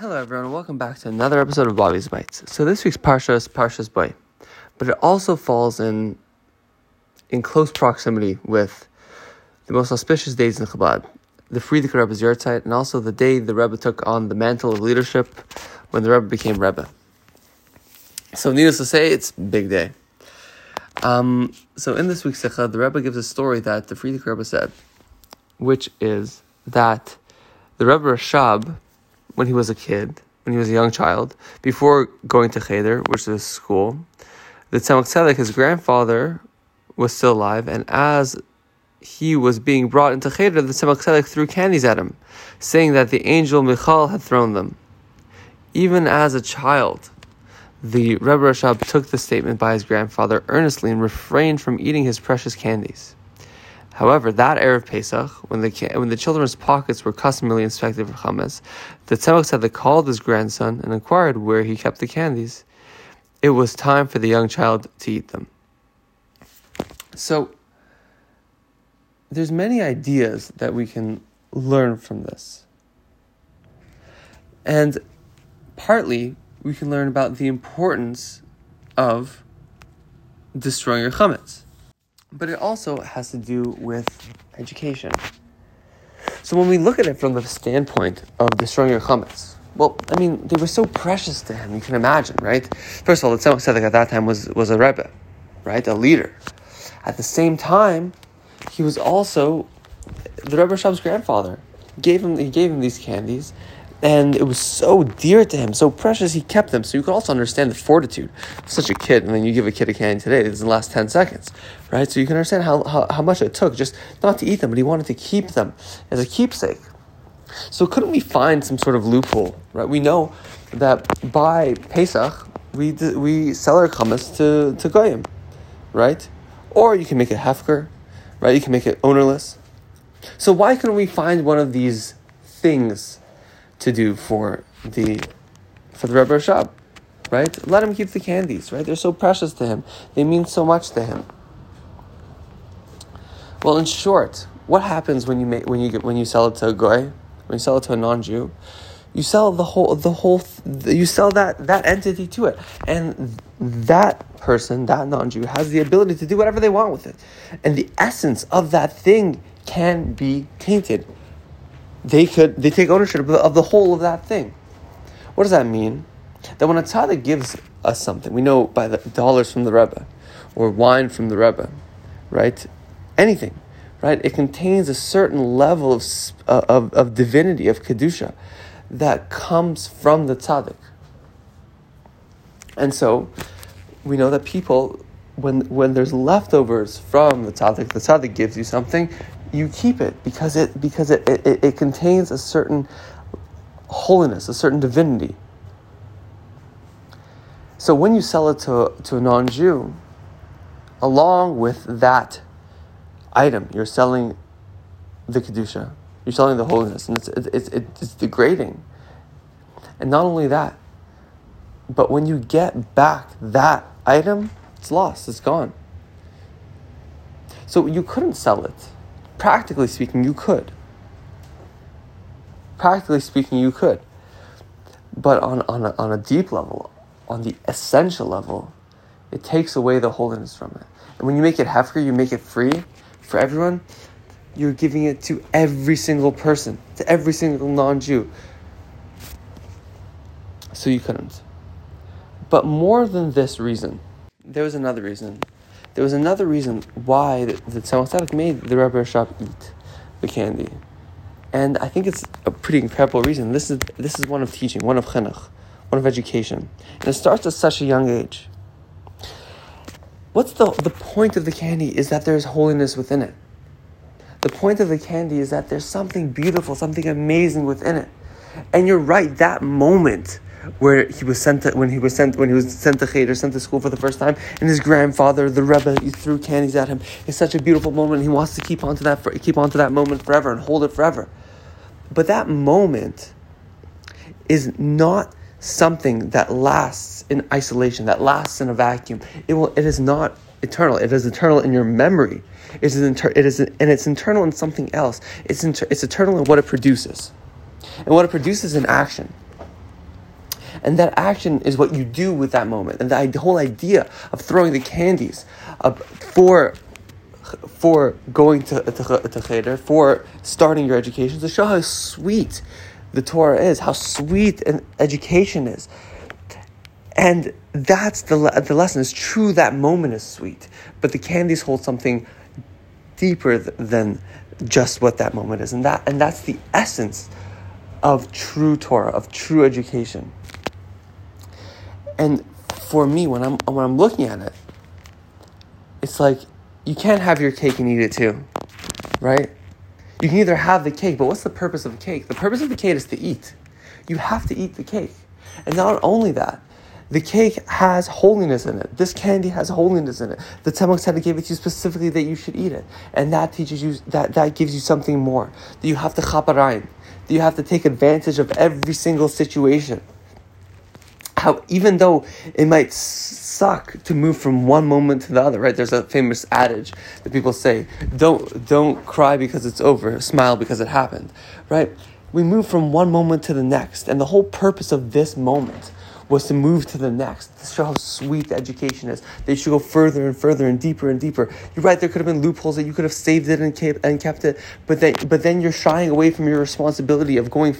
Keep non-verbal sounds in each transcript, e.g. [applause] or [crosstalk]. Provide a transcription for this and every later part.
Hello, everyone, and welcome back to another episode of Bobby's Bites. So this week's parsha is Parshas Bo, but it also falls in in close proximity with the most auspicious days in Chabad, the Frierdiker Rebbe's Yahrzeit, and also the day the Rebbe took on the mantle of leadership when the Rebbe became Rebbe. So, needless to say, it's big day. Um, so, in this week's Sikha, the Rebbe gives a story that the Frierdiker Rebbe said, which is that the Rebbe Rashab when he was a kid, when he was a young child, before going to Cheder, which is school, the Tzemach Tzedek, his grandfather, was still alive, and as he was being brought into Cheder, the Tzemach Tzedek threw candies at him, saying that the angel Michal had thrown them. Even as a child, the Rebbe Rashab took the statement by his grandfather earnestly and refrained from eating his precious candies. However, that Erev Pesach, when the, when the children's pockets were customarily inspected for chametz, the Tzemach Tzedek called his grandson and inquired where he kept the candies. It was time for the young child to eat them. So, there's many ideas that we can learn from this. And partly, we can learn about the importance of destroying your chametz but it also has to do with education. So when we look at it from the standpoint of destroying your chametz, well, I mean, they were so precious to him. You can imagine, right? First of all, the Tzemach Tzedek at that time was was a rebbe, right, a leader. At the same time, he was also the Rebbe Shab's grandfather. Gave him he gave him these candies, and it was so dear to him, so precious, he kept them. So you could also understand the fortitude of such a kid. And then you give a kid a candy today, it doesn't last 10 seconds, right? So you can understand how, how, how much it took just not to eat them, but he wanted to keep them as a keepsake. So couldn't we find some sort of loophole, right? We know that by Pesach, we, we sell our chametz to, to Goyim, right? Or you can make it hefker, right? You can make it ownerless. So why couldn't we find one of these things to do for the for the Rebbe Rashab, right? Let him keep the candies, right? They're so precious to him. They mean so much to him. Well, in short, what happens when you make when you get when you sell it to a goy, when you sell it to a non-Jew? You sell the whole the whole you sell that that entity to it, and that person, that non-Jew, has the ability to do whatever they want with it, and the essence of that thing can be tainted they could they take ownership of the whole of that thing. What does that mean? That when a tzaddik gives us something, we know by the dollars from the Rebbe, or wine from the Rebbe, right? Anything, right? It contains a certain level of, uh, of, of divinity, of kedusha, that comes from the tzaddik. And so, we know that people, when when there's leftovers from the tzaddik, the tzaddik gives you something, you keep it because it because it, it, it contains a certain holiness, a certain divinity. So when you sell it to, to a non-Jew, along with that item, you're selling the kedusha, you're selling the holiness, and it's it's it's degrading. And not only that, but when you get back that item, it's lost, it's gone. So you couldn't sell it practically speaking, you could. Practically speaking, you could. But on, on, a, on a deep level, on the essential level, it takes away the holiness from it. And when you make it hefker, you make it free for everyone, you're giving it to every single person, to every single non Jew. So you couldn't. But more than this reason, there was another reason there was another reason why the, the Tzemach made the Rebbe shop eat the candy. And I think it's a pretty incredible reason. This is, this is one of teaching, one of chinuch, one of education. And it starts at such a young age. What's the, the point of the candy is that there's holiness within it. The point of the candy is that there's something beautiful, something amazing within it. And you're right, that moment where he was sent to, when he was sent when he was sent to Cheder, sent to school for the first time, and his grandfather, the Rebbe, threw candies at him. It's such a beautiful moment. He wants to keep on to that keep on to that moment forever and hold it forever. But that moment is not something that lasts in isolation, that lasts in a vacuum. It will. It is not eternal. It is eternal in your memory. It is inter- it is and it's internal in something else. It's inter- it's eternal in what it produces, and what it produces in action. And that action is what you do with that moment. And the whole idea of throwing the candies for for going to, to, to cheder, for starting your education, to show how sweet the Torah is, how sweet an education is. And that's the, the lesson. It's true that moment is sweet, but the candies hold something deeper than just what that moment is. And, that, and that's the essence of true Torah, of true education. And for me, when I'm, when I'm looking at it, it's like you can't have your cake and eat it too, right? You can either have the cake, but what's the purpose of the cake? The purpose of the cake is to eat. You have to eat the cake. And not only that, the cake has holiness in it. This candy has holiness in it. The Tzemach Tzedek gave it to you specifically that you should eat it. And that teaches you, that, that gives you something more. That you have to chap arayn. That you have to take advantage of every single situation. How, even though it might suck to move from one moment to the other, right? There's a famous adage that people say, don't, don't cry because it's over, smile because it happened, right? We move from one moment to the next. And the whole purpose of this moment was to move to the next, to show how sweet the education is. They should go further and further and deeper and deeper. You're right, there could have been loopholes that you could have saved it and kept, and kept it, but then, but then you're shying away from your responsibility of going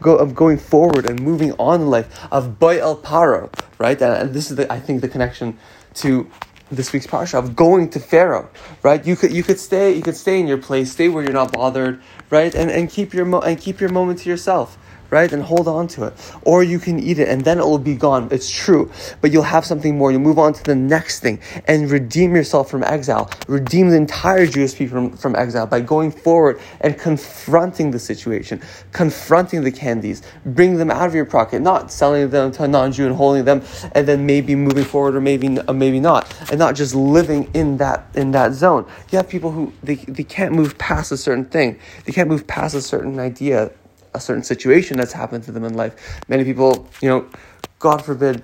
go, of going forward and moving on in life, of bo el paro, right? And, and this is, the, I think, the connection to this week's parsha of going to Pharaoh, right? You could you could stay you could stay in your place, stay where you're not bothered, right? And and keep your mo- and keep your moment to yourself right? And hold on to it. Or you can eat it and then it will be gone. It's true. But you'll have something more. You'll move on to the next thing and redeem yourself from exile. Redeem the entire Jewish people from, from exile by going forward and confronting the situation, confronting the candies, bring them out of your pocket, not selling them to a non-Jew and holding them and then maybe moving forward or maybe or maybe not. And not just living in that in that zone. You have people who they, they can't move past a certain thing. They can't move past a certain idea a certain situation that's happened to them in life. Many people, you know, God forbid,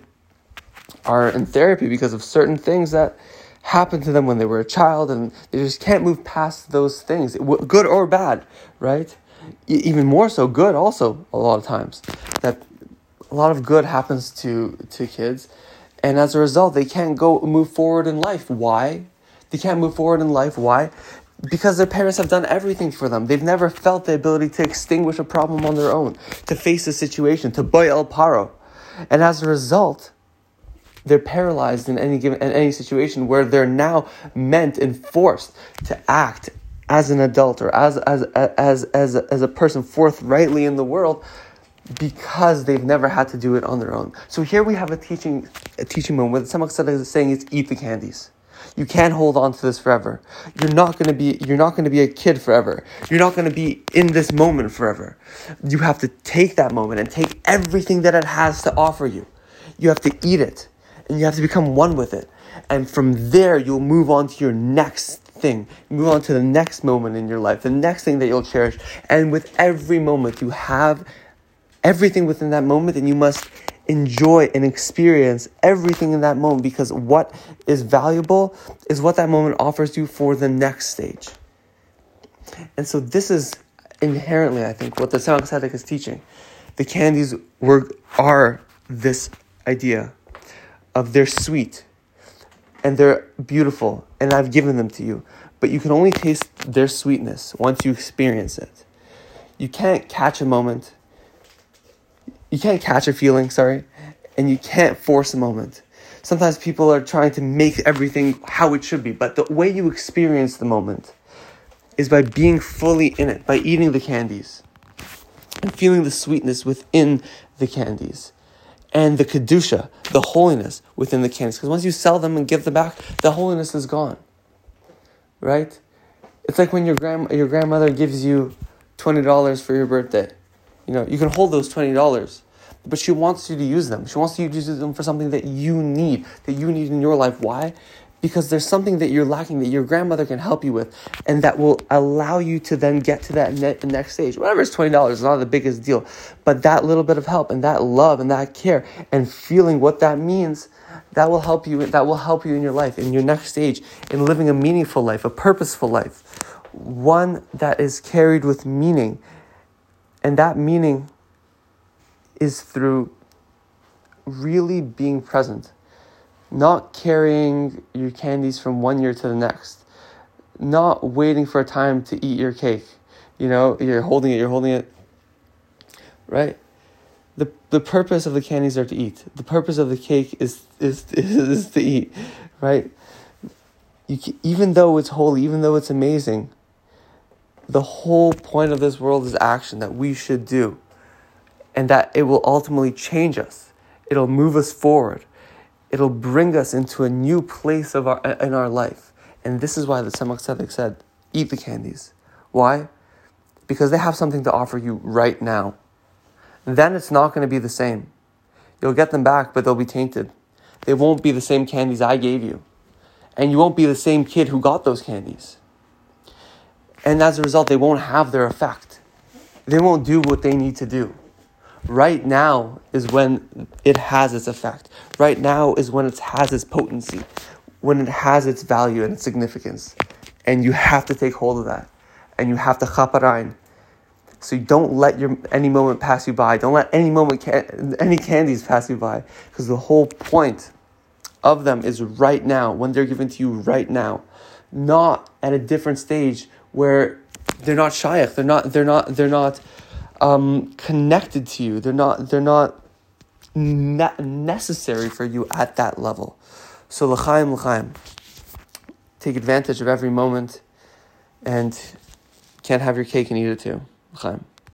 are in therapy because of certain things that happened to them when they were a child, and they just can't move past those things, good or bad, right? Even more so, good also a lot of times. That a lot of good happens to to kids, and as a result, they can't go move forward in life. Why? They can't move forward in life. Why? Because their parents have done everything for them. They've never felt the ability to extinguish a problem on their own, to face a situation, to bo el paro. And as a result, they're paralyzed in any given in any situation where they're now meant and forced to act as an adult or as as as as as a person forthrightly in the world because they've never had to do it on their own. So here we have a teaching a teaching moment where the Tzemach is saying it's eat the candies. You can't hold on to this forever. You're not going to be you're not going to be a kid forever. You're not going to be in this moment forever. You have to take that moment and take everything that it has to offer you. You have to eat it and you have to become one with it. And from there you'll move on to your next thing. Move on to the next moment in your life, the next thing that you'll cherish. And with every moment you have everything within that moment and you must enjoy and experience everything in that moment because what is valuable is what that moment offers you for the next stage. And so this is inherently, I think, what the Tzedek is teaching. The candies were are this idea of they're sweet and they're beautiful, and I've given them to you. But you can only taste their sweetness once you experience it. You can't catch a moment you can't catch a feeling, sorry, and you can't force a moment. Sometimes people are trying to make everything how it should be, but the way you experience the moment is by being fully in it, by eating the candies and feeling the sweetness within the candies and the kedusha, the holiness within the candies. Because once you sell them and give them back, the holiness is gone. Right? It's like when your grand your grandmother gives you twenty dollars for your birthday. You know, you can hold those twenty dollars, but she wants you to use them. She wants you to use them for something that you need, that you need in your life. Why? Because there's something that you're lacking that your grandmother can help you with, and that will allow you to then get to that ne- next stage. Whatever is twenty dollars is not the biggest deal, but that little bit of help and that love and that care and feeling what that means, that will help you. That will help you in your life, in your next stage, in living a meaningful life, a purposeful life, one that is carried with meaning, and that meaning is through really being present, not carrying your candies from one year to the next, not waiting for a time to eat your cake. You know, you're holding it, you're holding it, right? The, the purpose of the candies are to eat. The purpose of the cake is, is, [laughs] is to eat, right? You, even though it's holy, even though it's amazing, the whole point of this world is action that we should do and that it will ultimately change us. It'll move us forward. It'll bring us into a new place of our, in our life. And this is why the Tzemach Tzedek said, eat the candies. Why? Because they have something to offer you right now. Then it's not going to be the same. You'll get them back, but they'll be tainted. They won't be the same candies I gave you. And you won't be the same kid who got those candies. And as a result, they won't have their effect. They won't do what they need to do. Right now is when it has its effect. Right now is when it has its potency, when it has its value and its significance. And you have to take hold of that. And you have to chap arayn. So don't let your any moment pass you by. Don't let any moment can, any candies pass you by. Because the whole point of them is right now, when they're given to you right now. Not at a different stage where they're not shayach, they're not they're not they're not um, connected to you. They're not they're not ne- necessary for you at that level. So l'chaim l'chaim, take advantage of every moment, and can't have your cake and eat it too. L'chaim.